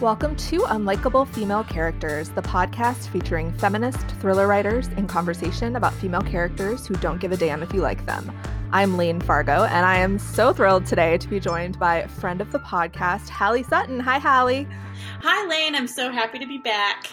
Welcome to Unlikable Female Characters, the podcast featuring feminist thriller writers in conversation about female characters who don't give a damn if you like them. I'm Layne Fargo, and I am so thrilled today to be joined by friend of the podcast, Halley Sutton. Hi, Halley. Hi, Layne. I'm so happy to be back.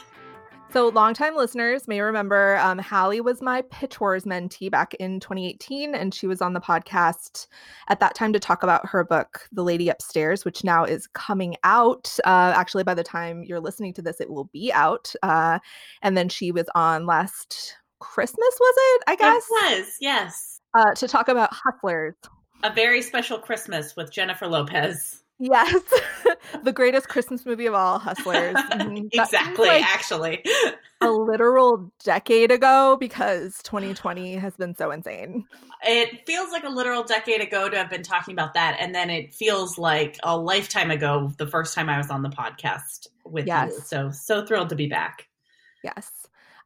So, longtime listeners may remember um, Halley was my Pitch Wars mentee back in 2018, and she was on the podcast at that time to talk about her book, The Lady Upstairs, which now is coming out. Uh, actually, by the time you're listening to this, it will be out. Uh, and then she was on last Christmas, was it? I guess. It was, yes. Uh, to talk about Hustlers. A very special Christmas with Jennifer Lopez. Yes, the greatest Christmas movie of all, Hustlers. Mm-hmm. exactly, like actually. a literal decade ago because 2020 has been so insane. It feels like a literal decade ago to have been talking about that. And then it feels like a lifetime ago the first time I was on the podcast with yes. you. So, so thrilled to be back. Yes.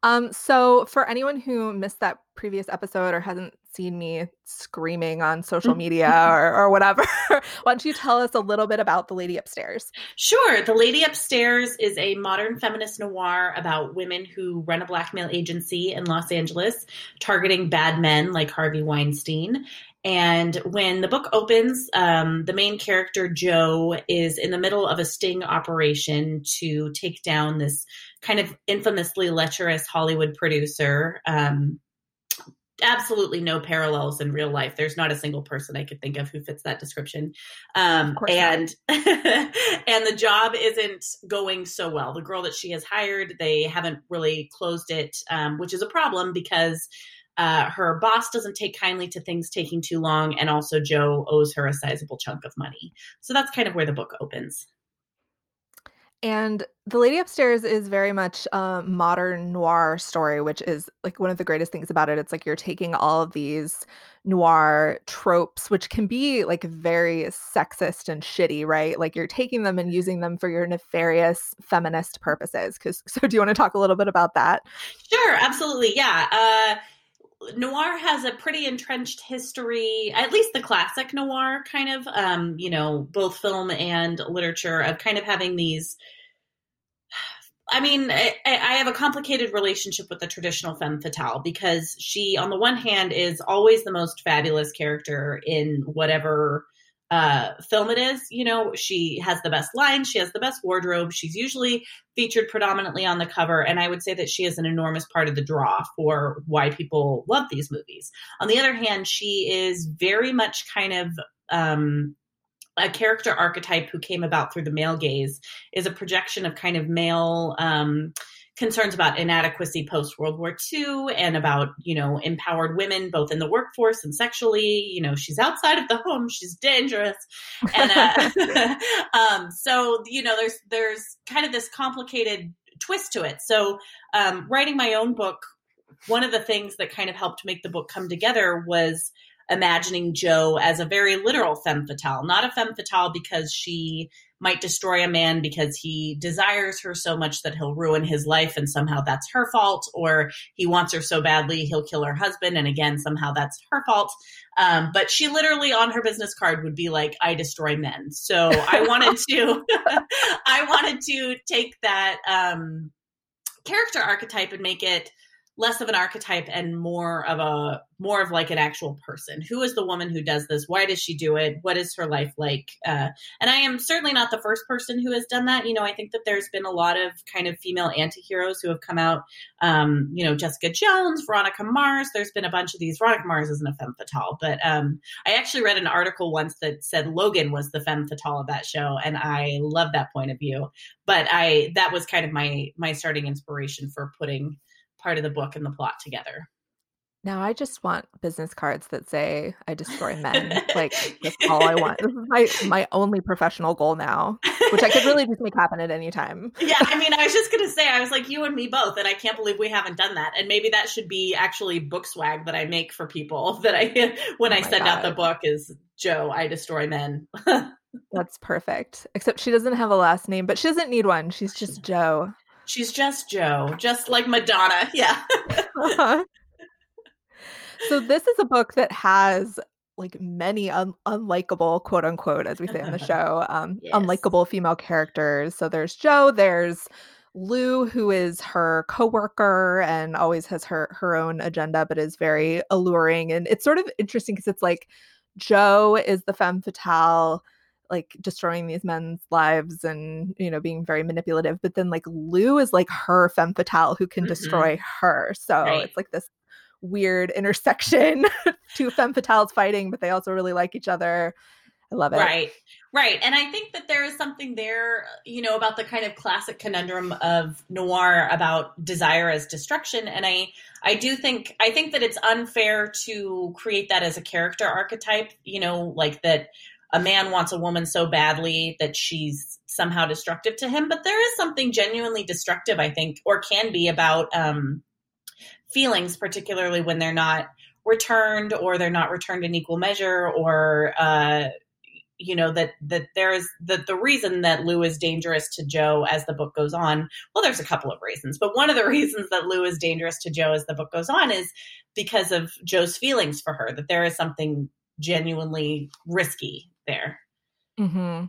Um, so for anyone who missed that previous episode or hasn't seen me screaming on social media or, or whatever, why don't you tell us a little bit about The Lady Upstairs? Sure. The Lady Upstairs is a modern feminist noir about women who run a blackmail agency in Los Angeles, targeting bad men like Harvey Weinstein. And when the book opens, um, the main character, Joe, is in the middle of a sting operation to take down this kind of infamously lecherous Hollywood producer. Um, absolutely no parallels in real life. There's not a single person I could think of who fits that description. Um, and and the job isn't going so well. The girl that she has hired, they haven't really closed it, um, which is a problem because. Uh, her boss doesn't take kindly to things taking too long, and also Joe owes her a sizable chunk of money. So that's kind of where the book opens. And The Lady Upstairs is very much a modern noir story, which is like one of the greatest things about it. It's like you're taking all of these noir tropes, which can be like very sexist and shitty, right? Like you're taking them and using them for your nefarious feminist purposes. Cause so do you want to talk a little bit about that? Sure, absolutely. Yeah. Uh noir has a pretty entrenched history, at least the classic noir kind of, um, you know, both film and literature of kind of having these. I mean, I, I, have a complicated relationship with the traditional femme fatale because she, on the one hand, is always the most fabulous character in whatever uh, film it is. You know, she has the best lines, she has the best wardrobe. She's usually featured predominantly on the cover, and I would say that she is an enormous part of the draw for why people love these movies. On the other hand, she is very much kind of um, a character archetype who came about through the male gaze is a projection of kind of male um, concerns about inadequacy post World War II and about, you know, empowered women both in the workforce and sexually. You know, she's outside of the home, she's dangerous. And uh, um, so, you know, there's there's kind of this complicated twist to it. So, um, writing my own book, one of the things that kind of helped make the book come together was imagining Joe as a very literal femme fatale, not a femme fatale because she might destroy a man because he desires her so much that he'll ruin his life and somehow that's her fault, or he wants her so badly he'll kill her husband and again somehow that's her fault. Um, but she literally on her business card would be like, "I destroy men." So I wanted to, I wanted to take that um, character archetype and make it less of an archetype and more of a more of like an actual person. Who is the woman who does this? Why does she do it? What is her life like? Uh, and i am certainly not the first person who has done that. You know i think that there's been a lot of kind of female anti-heroes who have come out um, you know jessica jones veronica mars. There's been a bunch of these. Veronica mars isn't a femme fatale but um, i actually read an article once that said logan was the femme fatale of that show and i love that point of view. But i that was kind of my my starting inspiration for putting part of the book and the plot together. Now I just want business cards that say I destroy men. like that's all I want. This is my my only professional goal now, which I could really just make happen at any time. yeah, I mean, I was just gonna say, I was like you and me both, and I can't believe we haven't done that. And maybe that should be actually book swag that I make for people that I when oh I send God. out the book is Joe, I destroy men. that's perfect. Except she doesn't have a last name, but she doesn't need one. She's just Joe. She's just Joe, just like Madonna. Yeah. uh-huh. So this is a book that has like many un- unlikable quote unquote as we say in the show um yes. unlikable female characters so there's joe there's lou who is her coworker and always has her her own agenda but is very alluring and it's sort of interesting because it's like joe is the femme fatale like destroying these men's lives and you know being very manipulative but then like lou is like her femme fatale who can Mhm. destroy her so Right. it's like this weird intersection two femme fatales fighting but they also really like each other i love it Right, right. And I think that there is something there, you know, about the kind of classic conundrum of noir about desire as destruction. And I, I do think, I think that it's unfair to create that as a character archetype, you know, like that a man wants a woman so badly that she's somehow destructive to him. But there is something genuinely destructive, I think, or can be about um, feelings, particularly when they're not returned or they're not returned in equal measure or, uh, you know that that there's the the reason that Lou is dangerous to Joe as the book goes on. Well, there's a couple of reasons, but one of the reasons that Lou is dangerous to Joe as the book goes on is because of Joe's feelings for her. That there is something genuinely risky there. hmm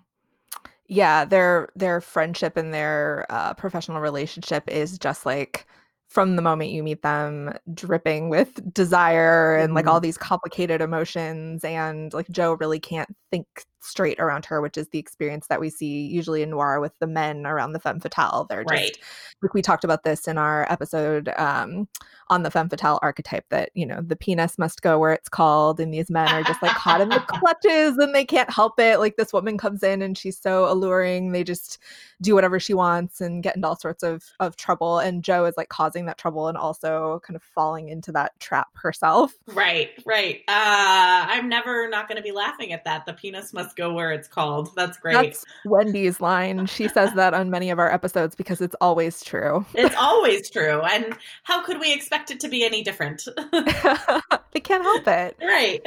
Yeah, their their friendship and their uh, professional relationship is just like from the moment you meet them, dripping with desire and like Mhm. all these complicated emotions. And like Joe really can't think straight around her, which is the experience that we see usually in noir with the men around the femme fatale. They're just Right. like we talked about this in our episode um, on the femme fatale archetype that you know the penis must go where it's called and these men are just like caught in the clutches and they can't help it like this woman comes in and she's so alluring they just do whatever she wants and get into all sorts of of trouble and joe is like causing that trouble and also kind of falling into that trap herself Right, right. Uh, I'm never not going to be laughing at that. The penis must go where it's called. That's great. that's wendy's line she says that on many of our episodes because it's always true it's always true. And how could we expect it to be any different? they can't help it right.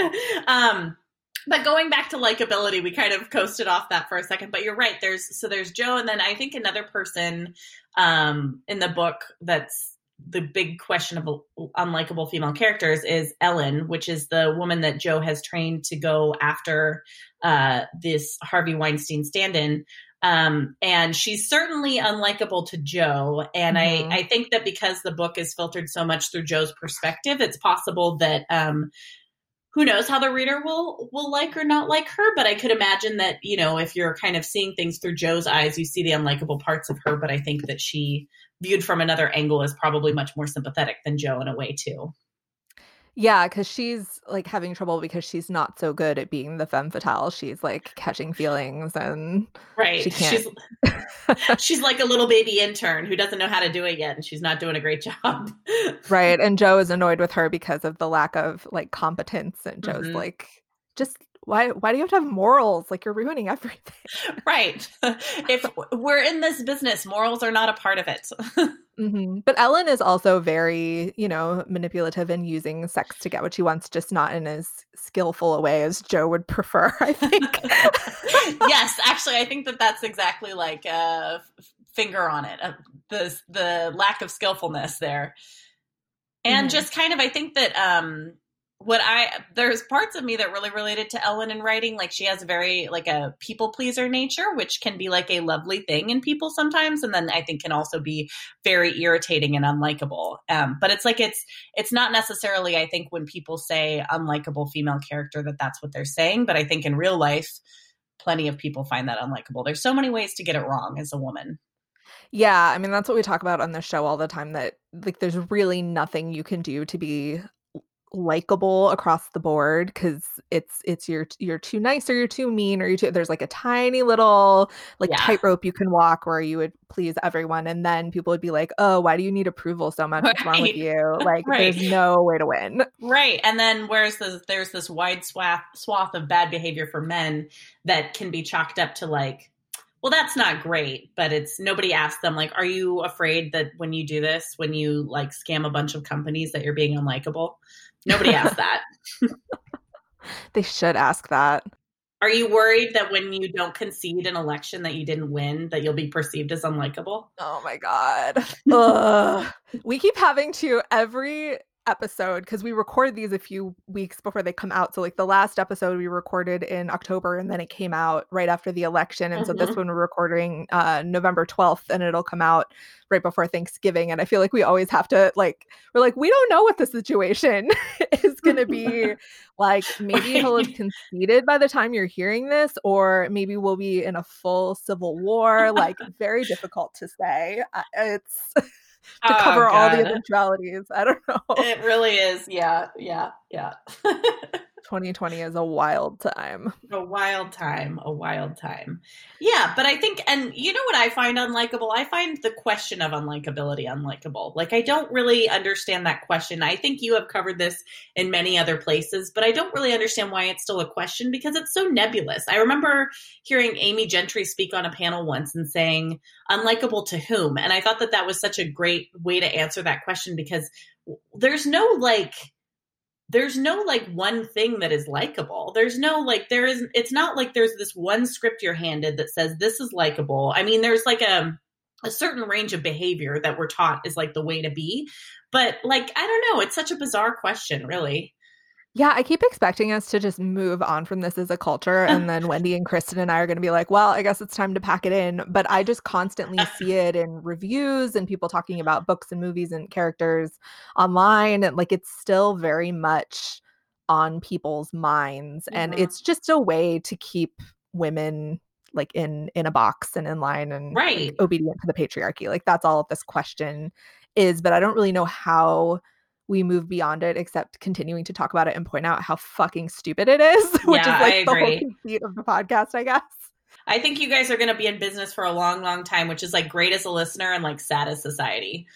Um, but going back to likability, we kind of coasted off that for a second. But you're right. There's so there's Joe, and then I think another person um, in the book that's the big question of unlikable female characters is Ellen, which is the woman that Joe has trained to go after uh, this Harvey Weinstein stand-in. Um, and she's certainly unlikable to Joe. And Mhm. I, I think that because the book is filtered so much through Joe's perspective, it's possible that um, who knows how the reader will will like or not like her. But I could imagine that you know if you're kind of seeing things through Joe's eyes, you see the unlikable parts of her. But I think that she viewed from another angle is probably much more sympathetic than Joe in a way too. Yeah, because she's like having trouble because she's not so good at being the femme fatale. She's like catching feelings and Right. She can't. She's she's like a little baby intern who doesn't know how to do it yet and she's not doing a great job. right. And Joe is annoyed with her because of the lack of like competence. And Joe's Mhm. like, just why why do you have to have morals? Like you're ruining everything. right. If we're in this business, morals are not a part of it. hmm But Ellen is also very, you know, manipulative and using sex to get what she wants, just not in as skillful a way as Joe would prefer, I think. yes, actually, I think that that's exactly like a f- finger on it. Uh, the the lack of skillfulness there, and Mhm. just kind of, I think that um, what I there's parts of me that really related to Ellen in writing. Like she has a very like a people pleaser nature, which can be like a lovely thing in people sometimes, and then I think can also be very irritating and unlikable. Um, but it's like it's it's not necessarily I think when people say unlikable female character that that's what they're saying, but I think in real life plenty of people find that unlikable. There's so many ways to get it wrong as a woman. Yeah, I mean that's what we talk about on the show all the time that like there's really nothing you can do to be likable across the board cuz it's it's you're you're too nice or you're too mean or you too there's like a tiny little like Yeah. tightrope you can walk where you would please everyone and then people would be like, "Oh, why do you need approval so much? What's wrong with you?" Like Right. there's no way to win. Right. And then where's this there's this wide swath swath of bad behavior for men that can be chalked up to like well that's not great but it's nobody asked them like are you afraid that when you do this when you like scam a bunch of companies that you're being unlikable nobody asked that They should ask that. are you worried that when you don't concede an election that you didn't win that you'll be perceived as unlikable Oh my god. Ugh. We keep having to every episode because we recorded these a few weeks before they come out. So like the last episode we recorded in October and then it came out right after the election. And mm-hmm. so this mm-hmm. one we're recording uh November 12th and it'll come out right before Thanksgiving. And I feel like we always have to like we're like, we don't know what the situation is gonna be. like maybe he'll have conceded by the time you're hearing this, or maybe we'll be in a full civil war. Like very difficult to say. It's to oh, cover all the eventualities. I don't know. It really is. Yeah, yeah, yeah. 2020 is a wild time. A wild time. A wild time. Yeah, but I think, and you know what I find unlikable? I find the question of unlikability unlikable. Like, I don't really understand that question. I think you have covered this in many other places, but I don't really understand why it's still a question because it's so nebulous. I remember hearing Amy Gentry speak on a panel once and saying, unlikable to whom? And I thought that that was such a great way to answer that question because there's no like, there's no like one thing that is likable. There's no like there is it's not like there's this one script you're handed that says this is likable. I mean, there's like a a certain range of behavior that we're taught is like the way to be. But like I don't know, it's such a bizarre question, really. Yeah, I keep expecting us to just move on from this as a culture. And then Wendy and Kristen and I are going to be like, well, I guess it's time to pack it in. But I just constantly see it in reviews and people talking about books and movies and characters online. And like it's still very much on people's minds. Mm-hmm. And it's just a way to keep women like in in a box and in line and right. like, obedient to the patriarchy. Like that's all of this question is. But I don't really know how we move beyond it except continuing to talk about it and point out how fucking stupid it is, which yeah, is like the whole conceit of the podcast, I guess. I think you guys are going to be in business for a long, long time, which is like great as a listener and like sad as society.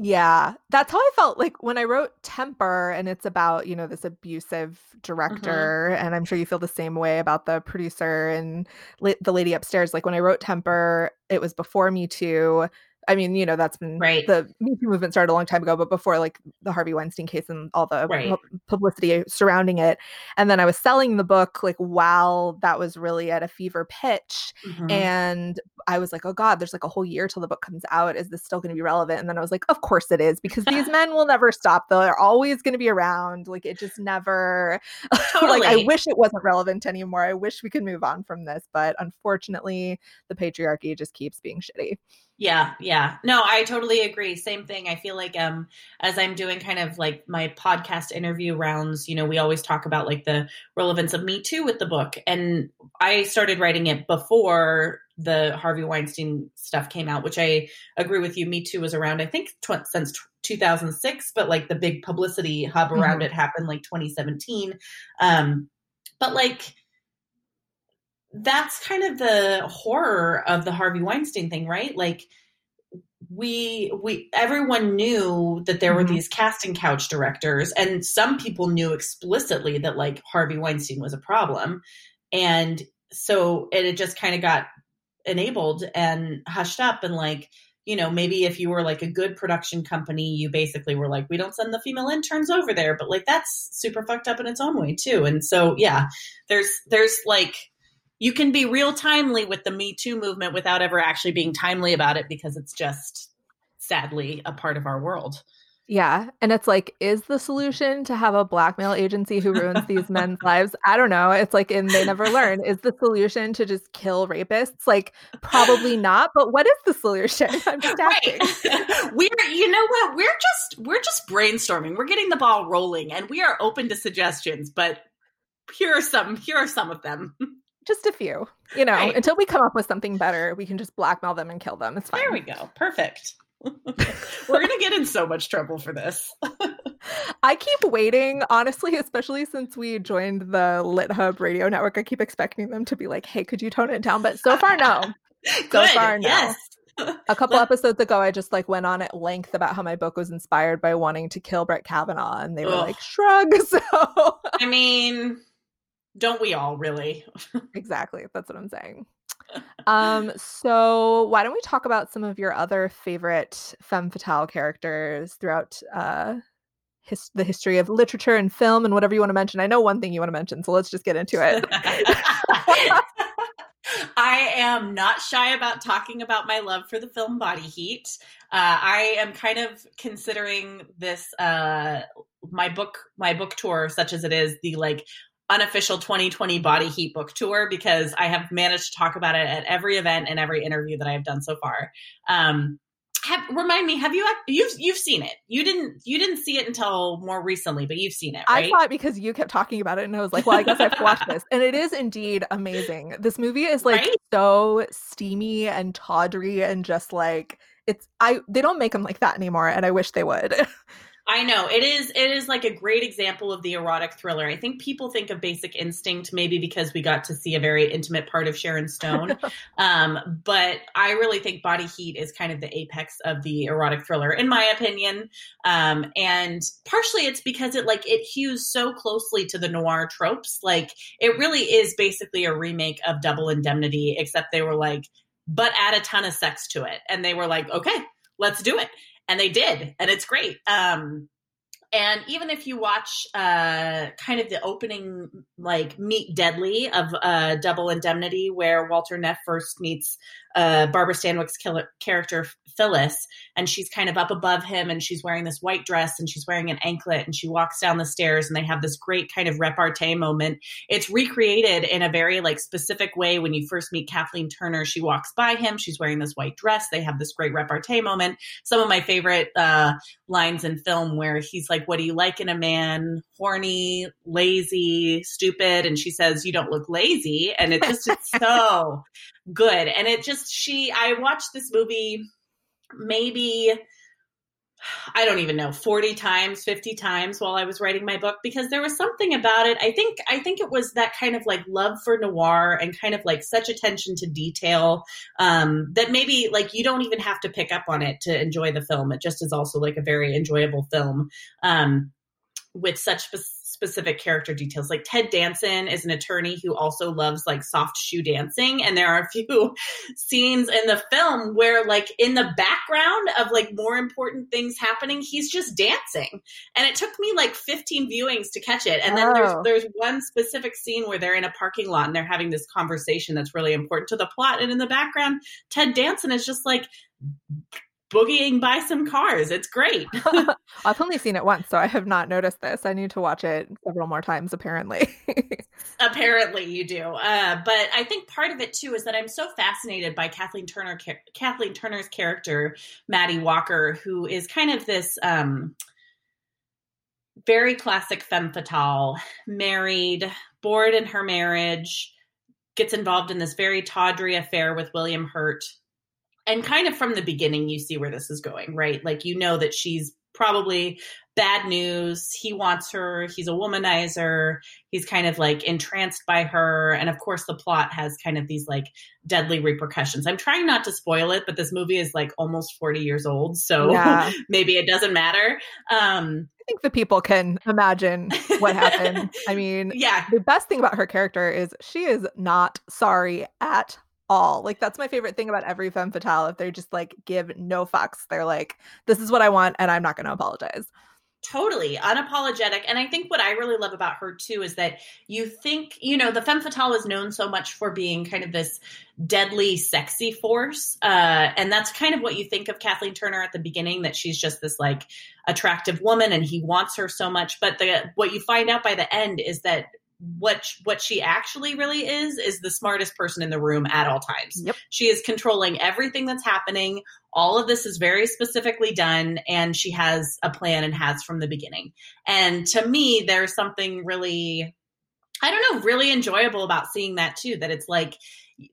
Yeah, that's how I felt like when I wrote Temper, and it's about, you know, this abusive mm-hmm. director. Mm-hmm. And I'm sure you feel the same way about the producer and la- the lady upstairs. Like when I wrote Temper, it was before Me Too. I mean, you know, that's been right. The Me Too movement started a long time ago, but before like the Harvey Weinstein case and all the right. pu- publicity surrounding it. And then I was selling the book like while that was really at a fever pitch. Mm-hmm. And I was like, oh God, there's like a whole year till the book comes out. Is this still going to be relevant? And then I was like, of course it is, because these men will never stop. They're always going to be around. Like it just never, totally. like I wish it wasn't relevant anymore. I wish we could move on from this. But unfortunately, the patriarchy just keeps being shitty. Yeah, yeah. No, I totally agree. Same thing. I feel like um as I'm doing kind of like my podcast interview rounds, you know, we always talk about like the relevance of Me Too with the book. And I started writing it before the Harvey Weinstein stuff came out, which I agree with you. Me Too was around I think tw- since 2006, but like the big publicity hub around mm-hmm. it happened like 2017. Um but like that's kind of the horror of the Harvey Weinstein thing, right? Like we we everyone knew that there were mm-hmm. these casting couch directors and some people knew explicitly that like Harvey Weinstein was a problem. And so it, it just kind of got enabled and hushed up and like you know maybe if you were like a good production company you basically were like we don't send the female interns over there but like that's super fucked up in its own way too and so yeah there's there's like you can be real timely with the Me Too movement without ever actually being timely about it because it's just sadly a part of our world. Yeah. And it's like, is the solution to have a blackmail agency who ruins these men's lives? I don't know. It's like, and they never learn. Is the solution to just kill rapists? Like, probably not. But what is the solution? I'm just asking. Right. we're, you know what? We're just, we're just brainstorming. We're getting the ball rolling and we are open to suggestions, but here are some, here are some of them. Just a few. You know, right. until we come up with something better, we can just blackmail them and kill them. It's fine. There we go. Perfect. We're going to get in so much trouble for this. I keep waiting, honestly, especially since we joined the Lit Hub radio network. I keep expecting them to be like, hey, could you tone it down? But so far, no. so far, no. Yes. A couple episodes ago, I just like went on at length about how my book was inspired by wanting to kill Brett Kavanaugh, and they were Ugh. like, shrug. So, I mean, don't we all really? exactly. That's what I'm saying. um, so why don't we talk about some of your other favorite femme fatale characters throughout uh his- the history of literature and film and whatever you want to mention. I know one thing you want to mention, so let's just get into it. I I am not shy about talking about my love for the film Body Heat. Uh, I am kind of considering this uh, my book my book tour, such as it is, the like unofficial 2020 Body Heat book tour because I have managed to talk about it at every event and every interview that I have done so far. Um, have, remind me, have you you've you've seen it? You didn't you didn't see it until more recently, but you've seen it, right? I saw it because you kept talking about it, and I was like, well, I guess I have watched this. And it is indeed amazing. This movie is like right? so steamy and tawdry and just like it's I they don't make them like that anymore, and I wish they would. I know it is. It is like a great example of the erotic thriller. I think people think of Basic Instinct maybe because we got to see a very intimate part of Sharon Stone, um, but I really think Body Heat is kind of the apex of the erotic thriller, in my opinion. Um, and partially, it's because it like it hews so closely to the noir tropes. Like it really is basically a remake of Double Indemnity, except they were like, but add a ton of sex to it, and they were like, okay, let's do it and they did, and it's great. Um, and even if you watch uh, kind of the opening, like Meet Deadly of uh, Double Indemnity, where Walter Neff first meets uh, Barbara Stanwyck's killer, character Phyllis, and she's kind of up above him, and she's wearing this white dress, and she's wearing an anklet, and she walks down the stairs, and they have this great kind of repartee moment. It's recreated in a very like specific way. When you first meet Kathleen Turner, she walks by him, she's wearing this white dress. They have this great repartee moment. Some of my favorite uh, lines in film where he's like, "What do you like in a man? Horny, lazy, stupid?" And she says, "You don't look lazy," and it just it's so good. And it just she I watched this movie maybe I don't even know 40 times 50 times while I was writing my book because there was something about it I think I think it was that kind of like love for noir and kind of like such attention to detail um, that maybe like you don't even have to pick up on it to enjoy the film it just is also like a very enjoyable film um, with such specific specific character details. Like Ted Danson is an attorney who also loves like soft shoe dancing. And there are a few scenes in the film where, like, in the background of like more important things happening, he's just dancing. And it took me like 15 viewings to catch it. And then oh. there's there's one specific scene where they're in a parking lot and they're having this conversation that's really important to the plot. And in the background, Ted Danson is just like boogieing by some cars. It's great. I've only seen it once, so I have not noticed this. I need to watch it several more times, apparently. apparently, you do. Uh, but I think part of it too is that I'm so fascinated by Kathleen Turner, Kathleen Turner's character, Matty Walker, who is kind of this. Um, very classic femme fatale, married, bored in her marriage, gets involved in this very tawdry affair with William Hurt, and kind of from the beginning you see where this is going right? Like you know that she's probably bad news. He wants her. He's a womanizer. He's kind of like entranced by her. And of course the plot has kind of these like deadly repercussions. I'm trying not to spoil it but this movie is like almost 40 years old so yeah. maybe it doesn't matter. Um I think the people can imagine what happened. I mean, yeah. The best thing about her character is she is not sorry at all. Like that's my favorite thing about every femme fatale. If they're just like give no fucks, they're like, this is what I want, and I'm not going to apologize. Totally unapologetic. And I think what I really love about her too is that you think, you know, the femme fatale is known so much for being kind of this deadly, sexy force. Uh, and that's kind of what you think of Kathleen Turner at the beginning, that she's just this like attractive woman and he wants her so much. But the what you find out by the end is that what what she actually really is is the smartest person in the room at all times. Yep. She is controlling everything that's happening. All of this is very specifically done and she has a plan and has from the beginning. And to me there's something really I don't know, really enjoyable about seeing that too that it's like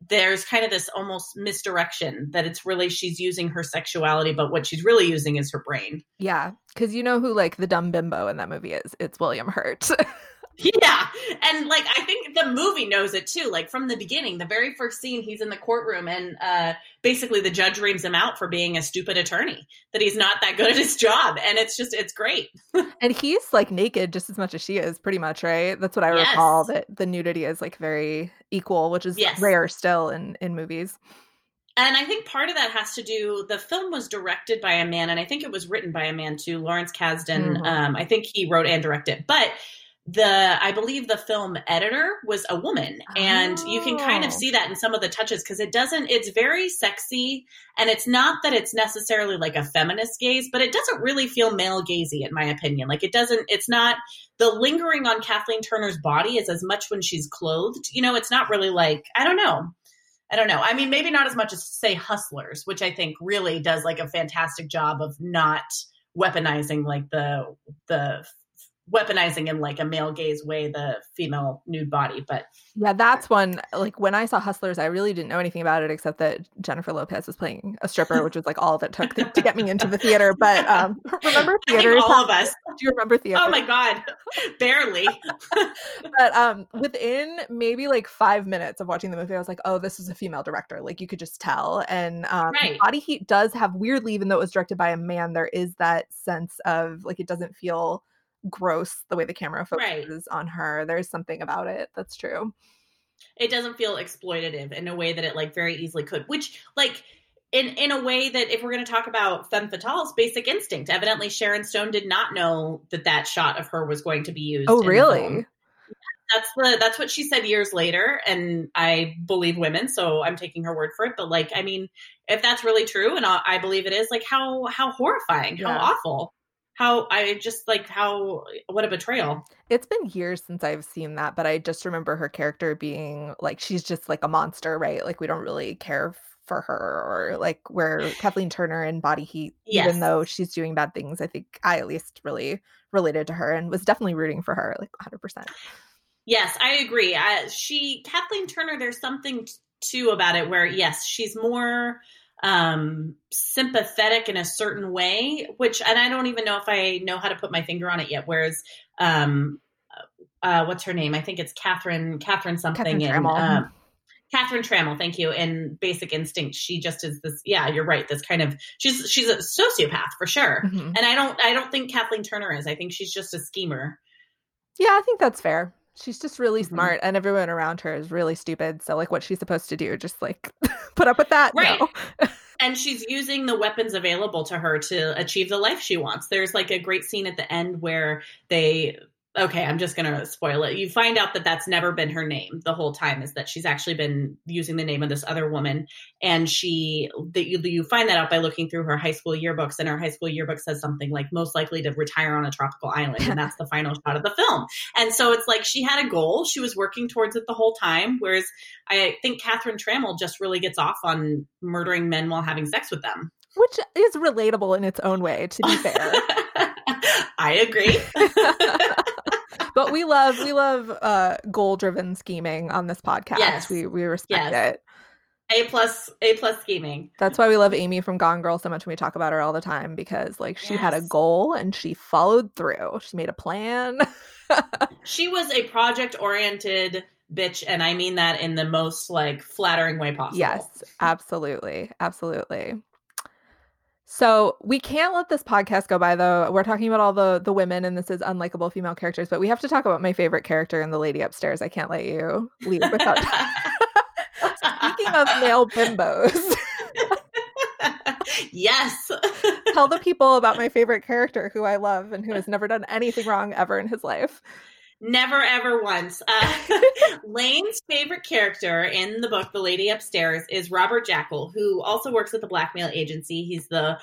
there's kind of this almost misdirection that it's really she's using her sexuality but what she's really using is her brain. Yeah, cuz you know who like the dumb bimbo in that movie is? It's William Hurt. Yeah. And like I think the movie knows it too. Like from the beginning, the very first scene he's in the courtroom and uh basically the judge reams him out for being a stupid attorney. That he's not that good at his job. And it's just it's great. and he's like naked just as much as she is, pretty much, right? That's what I yes. recall that the nudity is like very equal, which is yes. rare still in in movies. And I think part of that has to do. The film was directed by a man, and I think it was written by a man too, Lawrence Kasdan. Mm-hmm. Um, I think he wrote and directed, but the I believe the film editor was a woman and you can kind of Oh. see that in some of the touches because it doesn't it's very sexy and it's not that it's necessarily like a feminist gaze but it doesn't really feel male gazy in my opinion. Like it doesn't it's not the lingering on Kathleen Turner's body is as much when she's clothed. You know it's not really like I don't know. I don't know. I mean maybe not as much as say Hustlers which I think really does like a fantastic job of not weaponizing like the the weaponizing in like a male gaze way the female nude body but Yeah, that's one. Like when I saw Hustlers, I really didn't know anything about it except that Jennifer Lopez was playing a stripper, which was like all that took to, get me into the theater. But um, remember theaters? all of us Do you remember theater oh my god barely But um, within maybe like five minutes of watching the movie, I was like, "Oh, this is a female director." Like you could just tell. And um, Right. Body Heat does have weirdly, even though it was directed by a man, there is that sense of like it doesn't feel gross the way the camera Right. focuses on her. There's something about it that's true. it doesn't feel exploitative in a way that it like very easily could which like in in a way that if we're going to talk about femme fatale's basic instinct evidently sharon stone did not know that that shot of her was going to be used Oh, really? that's the that's what she said years later and i believe women so i'm taking her word for it but like i mean if that's really true and i, I believe it is like how how horrifying Yeah. how awful how i just like how what a betrayal It's been years since I've seen that, but I just remember her character being like she's just like a monster, right? Like we don't really care for her or like where Kathleen Turner in Body Heat, Yes. even though she's doing bad things, I think I at least really related to her and was definitely rooting for her, like 100%. Yes, I agree. Uh, she Kathleen Turner. There's something t- too about it where yes, she's more um sympathetic in a certain way which and i don't even know if i know how to put my finger on it yet whereas um uh what's her name i think it's catherine catherine something Catherine in Trammell. um, Catherine Trammell, thank you. In Basic Instinct, she just is this. Yeah, you're right. This kind of she's she's a sociopath for sure. Mhm. And I don't I don't think Kathleen Turner is. I think she's just a schemer. Yeah, I think that's fair. She's just really Mhm. smart and everyone around her is really stupid. So like what she's supposed to do? Just like put up with that? Right. No. and she's using the weapons available to her to achieve the life she wants. There's like a great scene at the end where they okay, I'm just going to spoil it. You find out that that's never been her name the whole time is that she's actually been using the name of this other woman and she that you, you find that out by looking through her high school yearbooks and her high school yearbook says something like most likely to retire on a tropical island and that's the final shot of the film. And so it's like she had a goal, she was working towards it the whole time whereas I think Catherine Trammell just really gets off on murdering men while having sex with them. Which is relatable in its own way, to be fair. I agree. but we love we love uh goal driven scheming on this podcast. Yes. We we respect Yes. it. A plus, A plus scheming. That's why we love Amy from Gone Girl so much and we talk about her all the time because like she had a goal and she followed through. She made a plan. She was a project oriented bitch, and I mean that in the most like flattering way possible. Yes, absolutely. Absolutely. So we can't let this podcast go by though. We're talking about all the the women and this is unlikable female characters, but we have to talk about my favorite character in The Lady Upstairs. I can't let you leave without that. Speaking of male bimbos, yes. tell the people about my favorite character who I love and who has never done anything wrong ever in his life. Never ever once. Uh, Layne's favorite character in the book, The Lady Upstairs, is Robert Jackal, who also works at the blackmail agency. He's the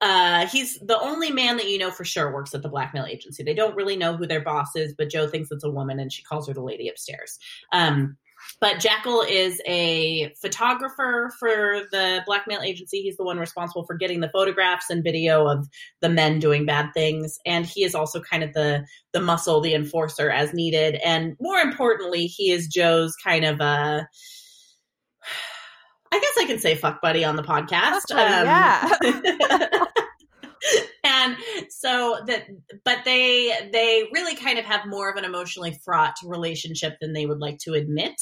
uh, he's the only man that you know for sure works at the blackmail agency. They don't really know who their boss is, but Joe thinks it's a woman and she calls her the lady upstairs. Um, but Jackal is a photographer for the blackmail agency. He's the one responsible for getting the photographs and video of the men doing bad things. And he is also kind of the the muscle, the enforcer as needed. And more importantly, he is Joe's kind of a uh, I guess I can say fuck buddy on the podcast. Buddy, yeah. Um, and so that but they they really kind of have more of an emotionally fraught relationship than they would like to admit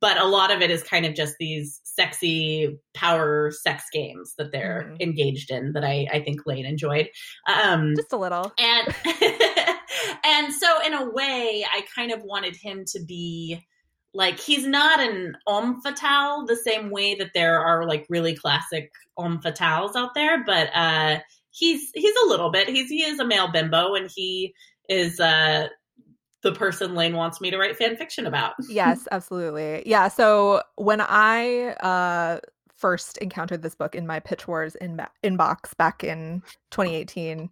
but a lot of it is kind of just these sexy power sex games that they're Mhm. engaged in that I, I think Layne enjoyed. Um, Just a little. and and so in a way i kind of wanted him to be like he's not an homme fatale the same way that there are like really classic homme fatales out there but uh he's he's a little bit he's he is a male bimbo and he is uh the person Layne wants me to write fan fiction about. yes, absolutely. Yeah. So when I uh, first encountered this book in my Pitch Wars in- inbox back in 2018,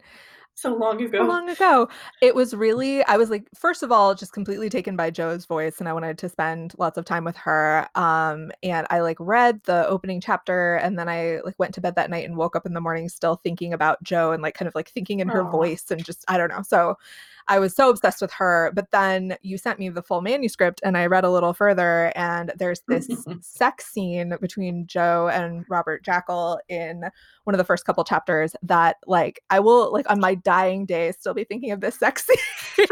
so long ago. So long ago. It was really I was like first of all just completely taken by Joe's voice and I wanted to spend lots of time with her. Um and I like read the opening chapter and then I like went to bed that night and woke up in the morning still thinking about Joe and like kind of like thinking in her Aww. voice and just I don't know. So I was so obsessed with her. But then you sent me the full manuscript and I read a little further, and there's this sex scene between Joe and Robert Jackal in one of the first couple chapters that, like, I will, like, on my dying day, still be thinking of this sex scene.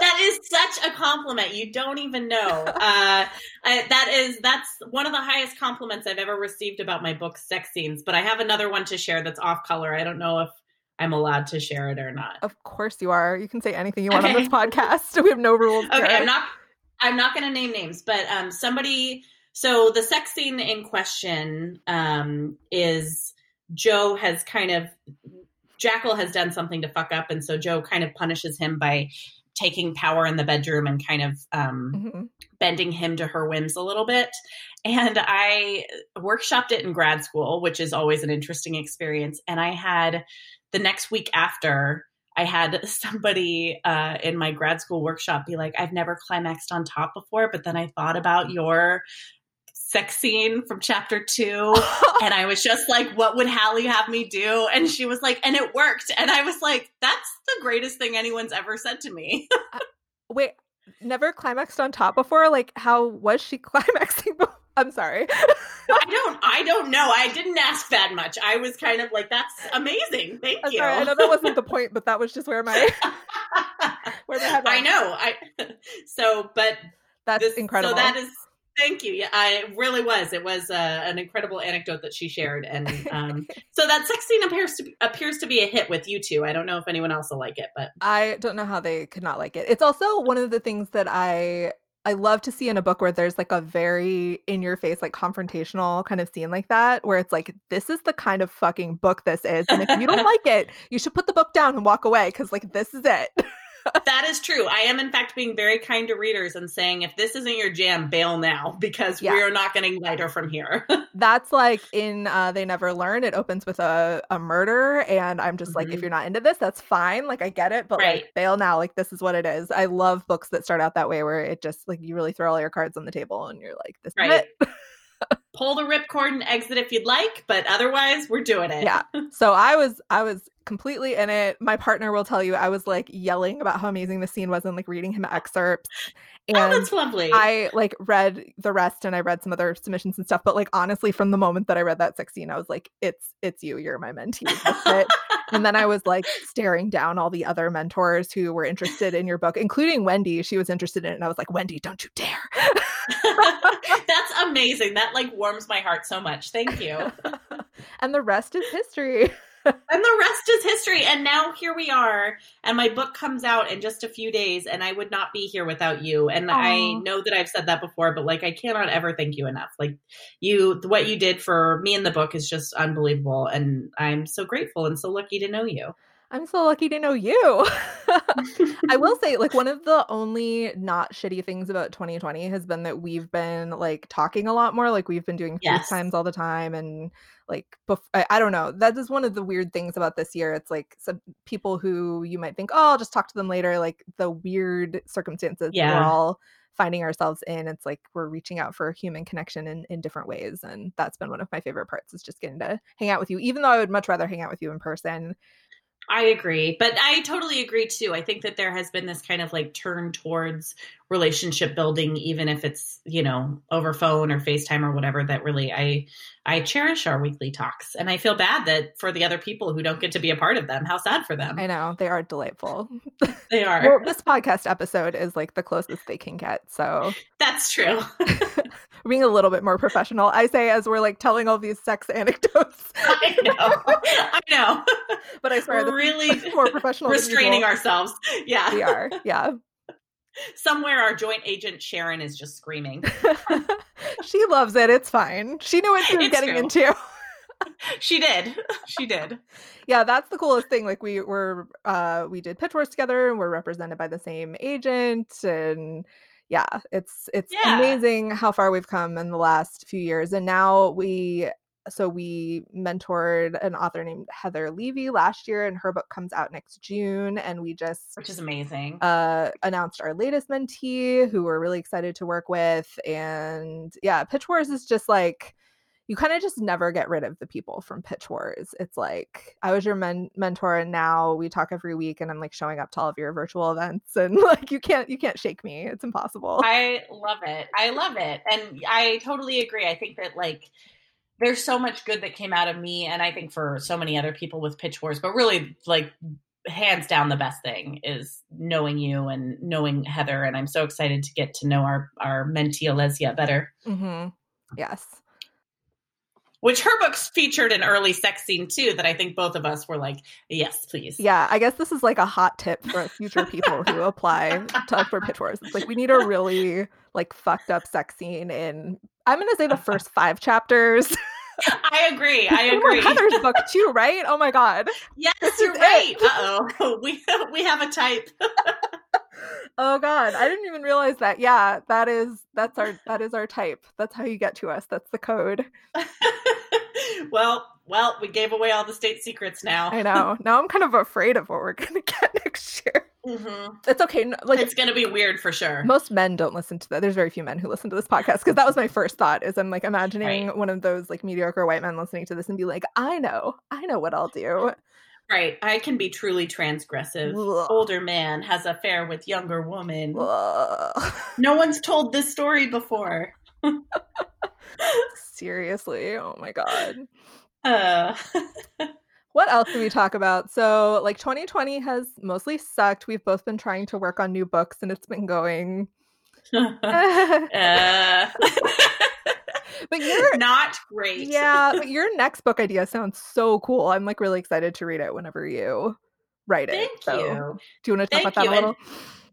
that is such a compliment. You don't even know. Uh, I, that is that's one of the highest compliments I've ever received about my book, sex scenes. But I have another one to share that's off color. I don't know if I'm allowed to share it or not. Of course you are. You can say anything you want okay. on this podcast. We have no rules. okay, here. I'm not I'm not going to name names, but um somebody so the sex scene in question um is Joe has kind of Jackal has done something to fuck up and so Joe kind of punishes him by taking power in the bedroom and kind of um, mm-hmm. bending him to her whims a little bit. And I workshopped it in grad school, which is always an interesting experience. And I had the next week after I had somebody uh, in my grad school workshop be like, I've never climaxed on top before, but then I thought about your sex scene from chapter two. and I was just like, what would Halley have me do? And she was like, and it worked. And I was like, that's the greatest thing anyone's ever said to me. uh, wait, never climaxed on top before? Like, how was she climaxing before? I'm sorry. I don't I don't know. I didn't ask that much. I was kind of like, that's amazing. Thank I'm you. Sorry, I know that wasn't the point, but that was just where my where my head I know. I so but that's this, incredible. So that is Thank you. Yeah, I really was. It was uh, an incredible anecdote that she shared, and um, so that sex scene appears to be, appears to be a hit with you two. I don't know if anyone else will like it, but I don't know how they could not like it. It's also one of the things that I I love to see in a book where there's like a very in your face, like confrontational kind of scene like that, where it's like, this is the kind of fucking book this is. And if you don't like it, you should put the book down and walk away because, like, this is it. that is true. I am, in fact, being very kind to readers and saying, if this isn't your jam, bail now because yeah. we are not getting lighter from here. That's like in uh, They Never Learn. It opens with a, a murder. And I'm just mm-hmm. like, if mm-hmm. you're not into this, that's fine. Like, I get it, but right. like, bail now. Like, this is what it is. I love books that start out that way where it just like you really throw all your cards on the table and you're like, this right. is it. pull the ripcord and exit if you'd like, but otherwise we're doing it. Yeah. So I was I was completely in it. My partner will tell you I was like yelling about how amazing the scene was and like reading him excerpts. And oh, that's lovely. I like read the rest and I read some other submissions and stuff. But like honestly, from the moment that I read that sex scene, I was like, it's it's you. You're my mentee. and then I was like staring down all the other mentors who were interested in your book, including Wendy. She was interested in it. And I was like, Wendy, don't you dare. That's amazing. That like warms my heart so much. Thank you. and the rest is history and the rest is history. And now here we are. And my book comes out in just a few days, and I would not be here without you. And Aww. I know that I've said that before, but like I cannot ever thank you enough. Like you, what you did for me in the book is just unbelievable. And I'm so grateful and so lucky to know you. I'm so lucky to know you. I will say, like, one of the only not shitty things about 2020 has been that we've been like talking a lot more. Like, we've been doing yes. FaceTimes all the time and like bef- I, I, don't know that is one of the weird things about this year it's like some people who you might think oh i'll just talk to them later like the weird circumstances yeah. we're all finding ourselves in it's like we're reaching out for human connection in, in different ways and that's been one of my favorite parts is just getting to hang out with you even though i would much rather hang out with you in person I agree, but I totally agree too. I think that there has been this kind of like turn towards relationship building, even if it's you know over phone or FaceTime or whatever. That really, I I cherish our weekly talks, and I feel bad that for the other people who don't get to be a part of them, how sad for them. I know they are delightful. They are. well, this podcast episode is like the closest they can get. So that's true. being a little bit more professional. I say as we're like telling all these sex anecdotes. I know. I know. But I swear, we're really more professional. Restraining ourselves. Yeah, we are. Yeah. Somewhere our joint agent Sharon is just screaming. she loves it. It's fine. She knew what she was it's getting true. into. she did. She did. Yeah, that's the coolest thing. Like we were uh we did pitch wars together and we're represented by the same agent and yeah, it's it's Yeah. amazing how far we've come in the last few years. And now we so we mentored an author named Heather Levy last year and her book comes out next June and we just Which is amazing. uh, announced our latest mentee who we're really excited to work with. And yeah, Pitch Wars is just like, you kind of just never get rid of the people from Pitch Wars. It's like, I was your men- mentor and now we talk every week and I'm like showing up to all of your virtual events and like, you can't, you can't shake me. It's impossible. I love it. I love it. And I totally agree. I think that like there's so much good that came out of me and I think for so many other people with pitch wars, but really like hands down the best thing is knowing you and knowing Heather and I'm so excited to get to know our our mentee Alesia better. hmm Yes. Which her books featured an early sex scene too that I think both of us were like, yes, please. Yeah, I guess this is like a hot tip for future people who apply to for pitch wars. It's like we need a really like fucked up sex scene in I'm gonna say the first five chapters. I agree. I Oh, agree. Heather's book too, right? Oh my god. Yes, you're right. Uh oh. We we have a type. Oh god. I didn't even realize that. Yeah, that is that's our that is our type. That's how you get to us. That's the code. well, well, we gave away all the state secrets now. I know. Now I'm kind of afraid of what we're gonna get next year. Hmm It's okay. Like It's going to be weird for sure. most men don't listen to that. There's very few men who listen to this podcast because that was my first thought. Is I'm like imagining Right. one of those like mediocre white men listening to this and be like, I know, I know what I'll do. Right. I can be truly transgressive. Ugh. Older man has affair with younger woman. Ugh. No one's told this story before. Seriously, oh my god. Uh, What else do we talk about? So, like 2020 has mostly sucked. We've both been trying to work on new books and it's been going. Uh. but you're not great. yeah, but your next book idea sounds so cool. I'm like really excited to read it whenever you write it. Thank So, you. Do you want to talk Thank about that you. a little?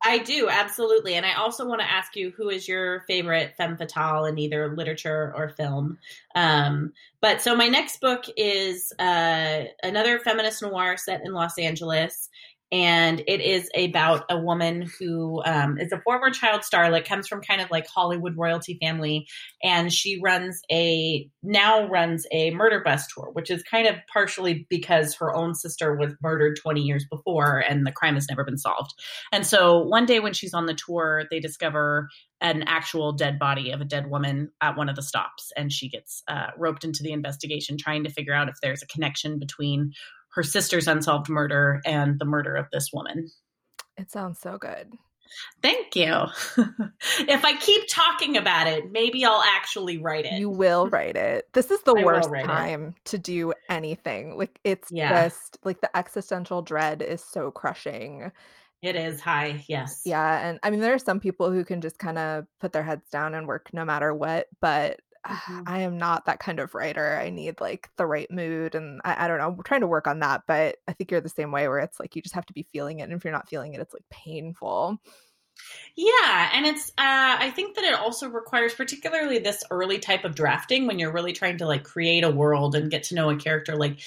I do, absolutely. And I also want to ask you who is your favorite femme fatale in either literature or film? Um, but so my next book is uh, another feminist noir set in Los Angeles. And it is about a woman who um, is a former child starlet, comes from kind of like Hollywood royalty family, and she runs a now runs a murder bus tour, which is kind of partially because her own sister was murdered 20 years before, and the crime has never been solved. And so one day when she's on the tour, they discover an actual dead body of a dead woman at one of the stops. And she gets uh, roped into the investigation, trying to figure out if there's a connection between her sister's unsolved murder and the murder of this woman. It sounds so good. Thank you. if I keep talking about it, maybe I'll actually write it. You will write it. This is the I worst write it. time to do anything. Like it's Yeah. just like the existential dread is so crushing. it is high, yes. Yeah, and I mean there are some people who can just kind of put their heads down and work no matter what, but Mhm. I am not that kind of writer. I need like the right mood and I, I don't know. I'm trying to work on that, but I think you're the same way where it's like you just have to be feeling it. And if you're not feeling it, it's like painful. Yeah, and it's uh I think that it also requires particularly this early type of drafting when you're really trying to like create a world and get to know a character like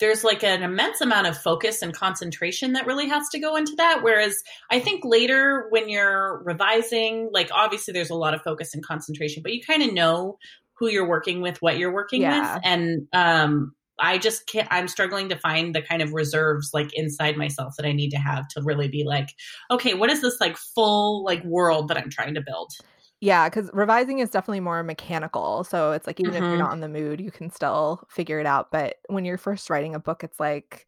there's like an immense amount of focus and concentration that really has to go into that whereas I think later when you're revising like obviously there's a lot of focus and concentration but you kind of know who you're working with, what you're working Yeah. with and um I just can't I'm struggling to find the kind of reserves like inside myself that I need to have to really be like okay, what is this like full like world that I'm trying to build? Yeah, because revising is definitely more mechanical. So it's like even if you're Mhm. not in the mood, you can still figure it out. But when you're first writing a book, it's like,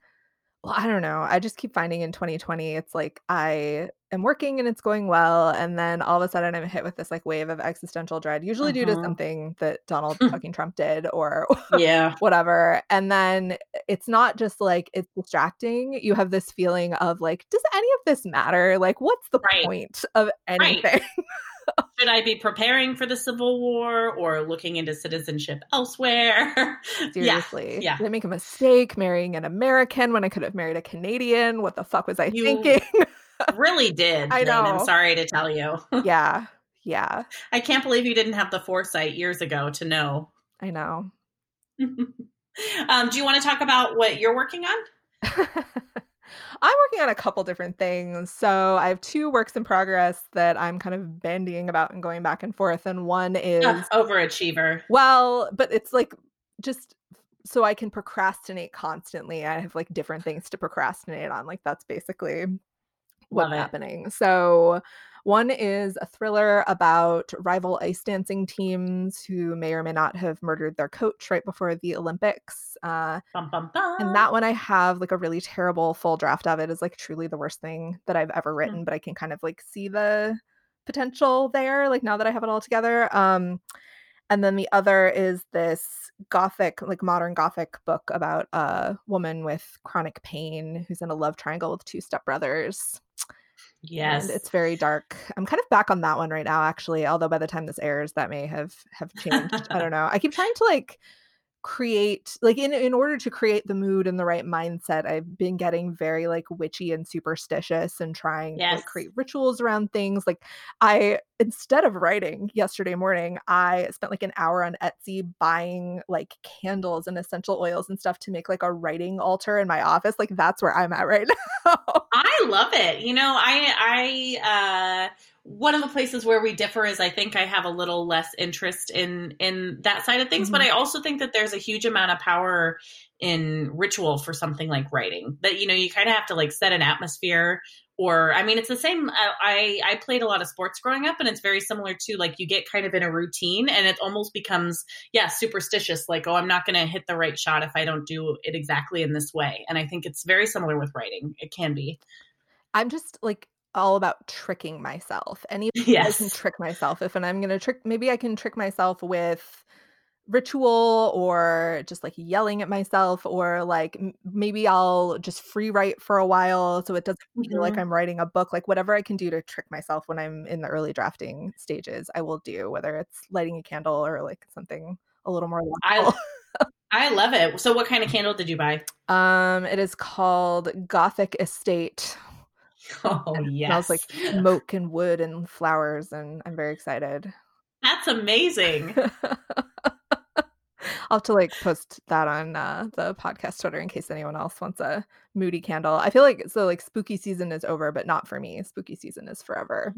well, I don't know. I just keep finding in 2020, it's like I am working and it's going well. And then all of a sudden I'm hit with this like wave of existential dread, usually due to Mhm. something that Donald fucking Trump did or Yeah. whatever. And then it's not just like it's distracting. You have this feeling of like, does any of this matter? Like, what's the Right. point of anything? Should I be preparing for the Civil War or looking into citizenship elsewhere? Seriously. yeah. Did I make a mistake marrying an American when I could have married a Canadian? What the fuck was I You- thinking? Really did. I Lynn, I'm know. sorry to tell you. yeah. Yeah. I can't believe you didn't have the foresight years ago to know. I know. Um, do you want to talk about what you're working on? I'm working on a couple different things. So I have two works in progress that I'm kind of bandying about and going back and forth. And one is uh, overachiever. Well, but it's like just so I can procrastinate constantly. I have like different things to procrastinate on. Like that's basically what's happening. So one is a thriller about rival ice dancing teams who may or may not have murdered their coach right before the Olympics. Uh, bum, bum, bum. And that one I have like a really terrible full draft of it is like truly the worst thing that I've ever written, mm-hmm. but I can kind of like see the potential there, like now that I have it all together. Um, and then the other is this gothic, like modern gothic book about a woman with chronic pain who's in a love triangle with two stepbrothers. Yes. And it's very dark. I'm kind of back on that one right now, actually. Although by the time this airs, that may have have changed. I don't know. I keep trying to like create like in in order to create the mood and the right mindset i've been getting very like witchy and superstitious and trying yes. to like, create rituals around things like i instead of writing yesterday morning i spent like an hour on etsy buying like candles and essential oils and stuff to make like a writing altar in my office like that's where i'm at right now i love it you know i i uh one of the places where we differ is I think I have a little less interest in in that side of things, mm-hmm. but I also think that there's a huge amount of power in ritual for something like writing. That you know, you kind of have to like set an atmosphere or I mean it's the same uh, I I played a lot of sports growing up and it's very similar to like you get kind of in a routine and it almost becomes yeah, superstitious like oh I'm not going to hit the right shot if I don't do it exactly in this way. And I think it's very similar with writing. It can be. I'm just like all about tricking myself. Any yes. I can trick myself if and I'm going to trick maybe I can trick myself with ritual or just like yelling at myself or like m- maybe I'll just free write for a while so it doesn't feel mm-hmm. like I'm writing a book like whatever I can do to trick myself when I'm in the early drafting stages I will do whether it's lighting a candle or like something a little more I I love it. So what kind of candle did you buy? Um it is called Gothic Estate Oh yes. smells like smoke and wood and flowers and I'm very excited. That's amazing. I'll have to like post that on uh, the podcast Twitter in case anyone else wants a moody candle. I feel like so like spooky season is over, but not for me. Spooky season is forever.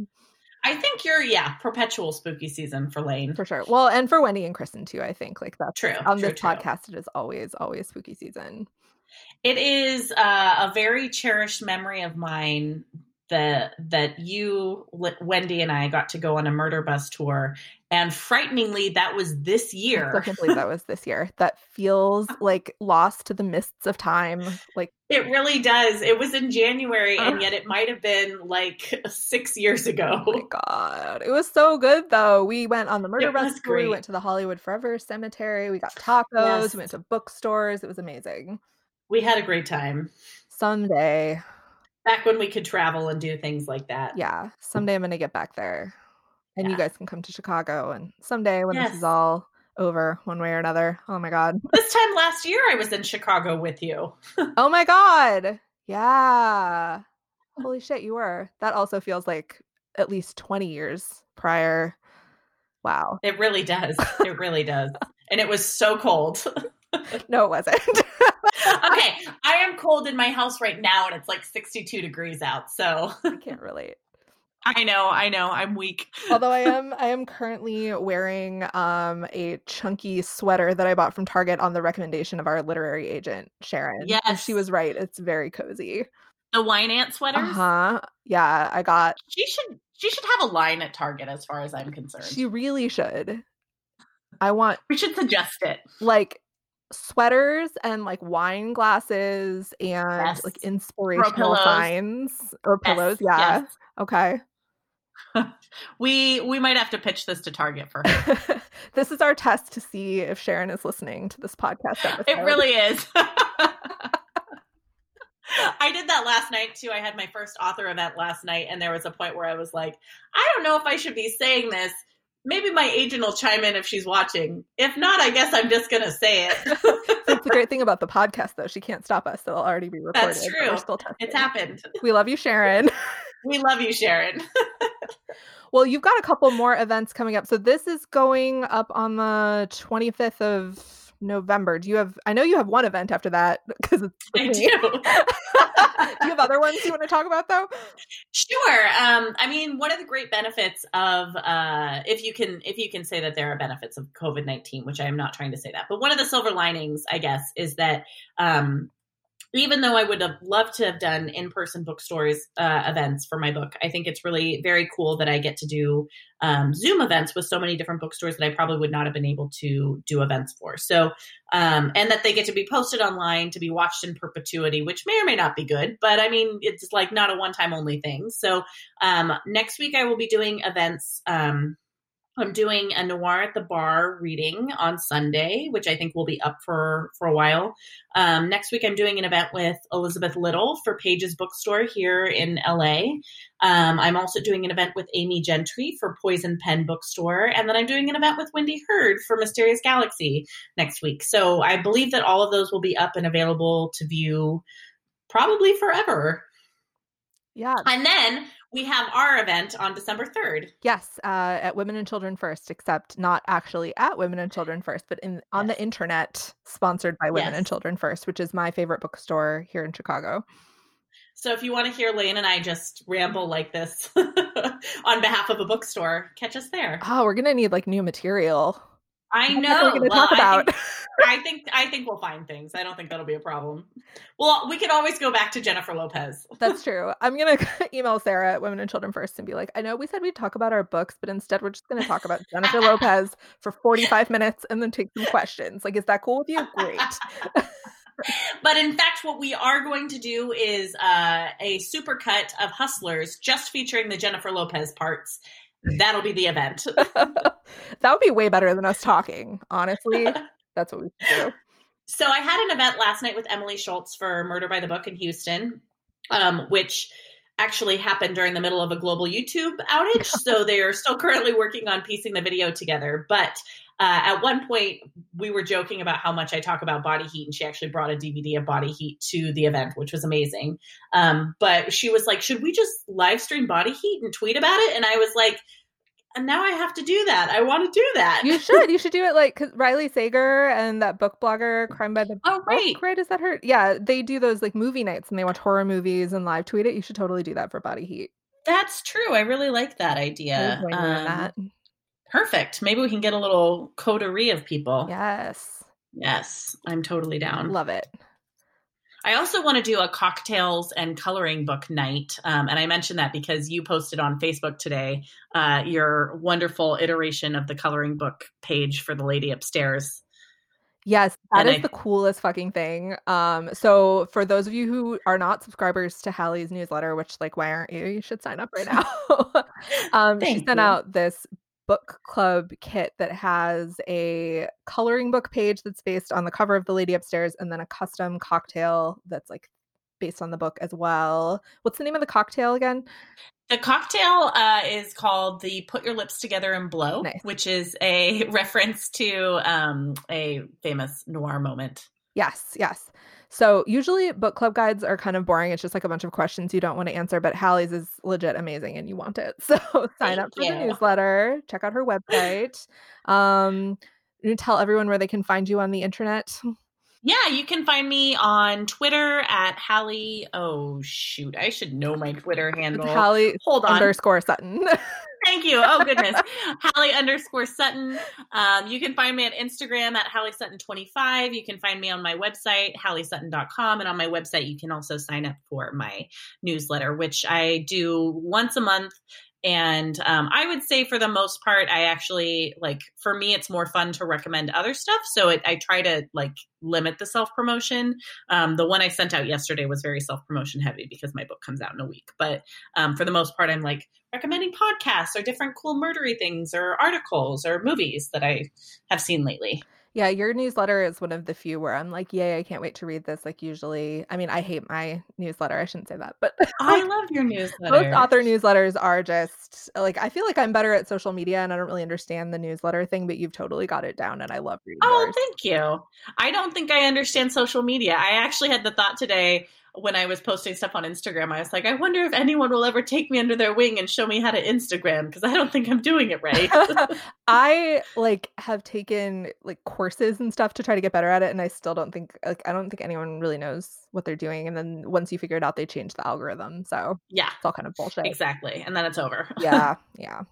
I think you're yeah, perpetual spooky season for Layne. For sure. Well, and for Wendy and Kristen too, I think. Like that's true. On true, this true. podcast, it is always, always spooky season. It is uh, a very cherished memory of mine that that you Wendy and I got to go on a murder bus tour and frighteningly that was this year. I can't believe that was this year. That feels uh-huh. like lost to the mists of time. Like it really does. It was in January and yet it might have been like 6 years ago. Oh my god. It was so good though. We went on the murder bus. We went to the Hollywood Forever Cemetery. We got tacos, yes. we went to bookstores. It was amazing. We had a great time. Someday. Back when we could travel and do things like that. Yeah. Someday I'm going to get back there. And yeah. you guys can come to Chicago. And someday when this is all over one way or another. Oh my God. This time last year, I was in Chicago with you. oh my God. Yeah. Holy shit, you were. That also feels like at least 20 years prior. Wow. It really does. It really does. And it was so cold. no, it wasn't. okay, I am cold in my house right now, and it's like 62 degrees out. So I can't relate. I know, I know, I'm weak. Although I am, I am currently wearing um a chunky sweater that I bought from Target on the recommendation of our literary agent Sharon. Yes, and she was right. It's very cozy. The wine ant sweater? Uh huh. Yeah, I got. She should. She should have a line at Target, as far as I'm concerned. She really should. I want. We should suggest it. Like sweaters and like wine glasses and yes. like inspirational signs or pillows. Yes. Yeah. Yes. Okay. we we might have to pitch this to Target for her. this is our test to see if Sharon is listening to this podcast episode. It really is. I did that last night too. I had my first author event last night, and there was a point where I was like, I don't know if I should be saying this maybe my agent will chime in if she's watching. If not, I guess I'm just going to say it. That's the great thing about the podcast, though. She can't stop us. It'll already be recorded. That's true. still It's happened. We love you, Sharon. We love you, Sharon. well, you've got a couple more events coming up. So this is going up on the 25th of November. Do you have? I know you have one event after that because it's. I do. do you have other ones you want to talk about though? Sure. Um, I mean, one of the great benefits of uh, if you can if you can say that there are benefits of COVID nineteen, which I am not trying to say that, but one of the silver linings, I guess, is that um, even though I would have loved to have done in person bookstores uh, events for my book, I think it's really very cool that I get to do um, Zoom events with so many different bookstores that I probably would not have been able to do events for. So, um, and that they get to be posted online to be watched in perpetuity, which may or may not be good, but I mean, it's like not a one time only thing. So, um, next week I will be doing events. Um, I'm doing a noir at the bar reading on Sunday, which I think will be up for for a while. Um, next week, I'm doing an event with Elizabeth Little for Pages Bookstore here in LA. Um, I'm also doing an event with Amy Gentry for Poison Pen Bookstore, and then I'm doing an event with Wendy Heard for Mysterious Galaxy next week. So I believe that all of those will be up and available to view probably forever. Yeah. And then we have our event on December 3rd. Yes, uh, at Women and Children First, except not actually at Women and Children First, but in on Yes. the internet, sponsored by Women and Children First, which is my favorite bookstore here in Chicago. So if you want to hear Layne and I just ramble like this on behalf of a bookstore, catch us there. Oh, we're gonna need like new material. I know. are we gonna Well, talk about? I think, I think I think we'll find things. I don't think that'll be a problem. Well, we can always go back to Jennifer Lopez. That's true. I'm gonna email Sarah at Women and Children First and be like, I know we said we'd talk about our books, but instead we're just gonna talk about Jennifer Lopez for 45 minutes and then take some questions. Like, is that cool with you? Great. But in fact, what we are going to do is uh, a supercut of Hustlers, just featuring the Jennifer Lopez parts. That'll be the event. that would be way better than us talking, honestly. That's what we should do. So I had an event last night with Emily Schultz for Murder by the Book in Houston, um, which actually happened during the middle of a global YouTube outage. so they are still currently working on piecing the video together. But uh, at one point, we were joking about how much I talk about body heat, and she actually brought a DVD of body heat to the event, which was amazing. Um, but she was like, "Should we just live stream body heat and tweet about it?" And I was like. And now I have to do that. I want to do that. You should. You should do it like cause Riley Sager and that book blogger, Crime by the Oh, Book, right. right? Is that her? Yeah, they do those like movie nights and they watch horror movies and live tweet it. You should totally do that for Body Heat. That's true. I really like that idea. would join you in Um, that. Perfect. Maybe we can get a little coterie of people. Yes, Yes, I'm totally down. love it. I also want to do a cocktails and coloring book night. Um, and I mentioned that because you posted on Facebook today uh, your wonderful iteration of the coloring book page for the lady upstairs. Yes, that And is I- the coolest fucking thing. Um, so for those of you who are not subscribers to Halley's newsletter, which like why aren't you? You should sign up right now. um, she sent you. out this book club kit that has a coloring book page that's based on the cover of The Lady Upstairs, and then a custom cocktail that's like based on the book as well. What's the name of the cocktail again? The cocktail uh, is called the Put Your Lips Together and Blow, Nice. which is a reference to um, a famous noir moment. Yes, yes. So usually book club guides are kind of boring. It's just like a bunch of questions you don't want to answer, but Halley's is legit amazing and you want it. So sign up for Thank the newsletter, check out her website. Um, you tell everyone where they can find you on the internet. Yeah, you can find me on Twitter at Halley. Oh shoot, I should know my Twitter handle. Halley Hold on. underscore Sutton. Thank you. Oh goodness, Halley underscore Sutton. Um, you can find me at Instagram at Halley Sutton twenty five. You can find me on my website halleysutton.com, and on my website you can also sign up for my newsletter, which I do once a month. And um, I would say, for the most part, I actually like. For me, it's more fun to recommend other stuff. So it, I try to like limit the self promotion. Um, the one I sent out yesterday was very self promotion heavy because my book comes out in a week. But um, for the most part, I'm like recommending podcasts or different cool murdery things or articles or movies that I have seen lately. Yeah, your newsletter is one of the few where I'm like, yay, I can't wait to read this. Like usually, I mean, I hate my newsletter. I shouldn't say that, but I love your newsletter. most newsletter. author newsletters are just like I feel like I'm better at social media and I don't really understand the newsletter thing, but you've totally got it down and I love reading Oh, yours. thank you. I don't think I understand social media. I actually had the thought today. When I was posting stuff on Instagram, I was like, I wonder if anyone will ever take me under their wing and show me how to Instagram because I don't think I'm doing it right. I like have taken like courses and stuff to try to get better at it, and I still don't think like I don't think anyone really knows what they're doing. And then once you figure it out, they change the algorithm. So yeah, it's all kind of bullshit. Exactly, and then it's over. yeah, yeah.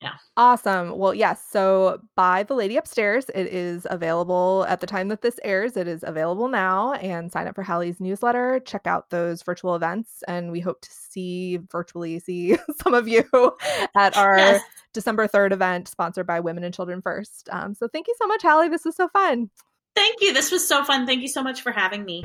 Yeah. Awesome. Well, yes. So buy The Lady Upstairs. It is available at the time that this airs. It is available now and sign up for Halley's newsletter. Check out those virtual events. And we hope to see virtually see some of you at our yes. December 3rd event sponsored by Women and Children First. Um, so thank you so much, Hallie. This was so fun. Thank you. This was so fun. Thank you so much for having me.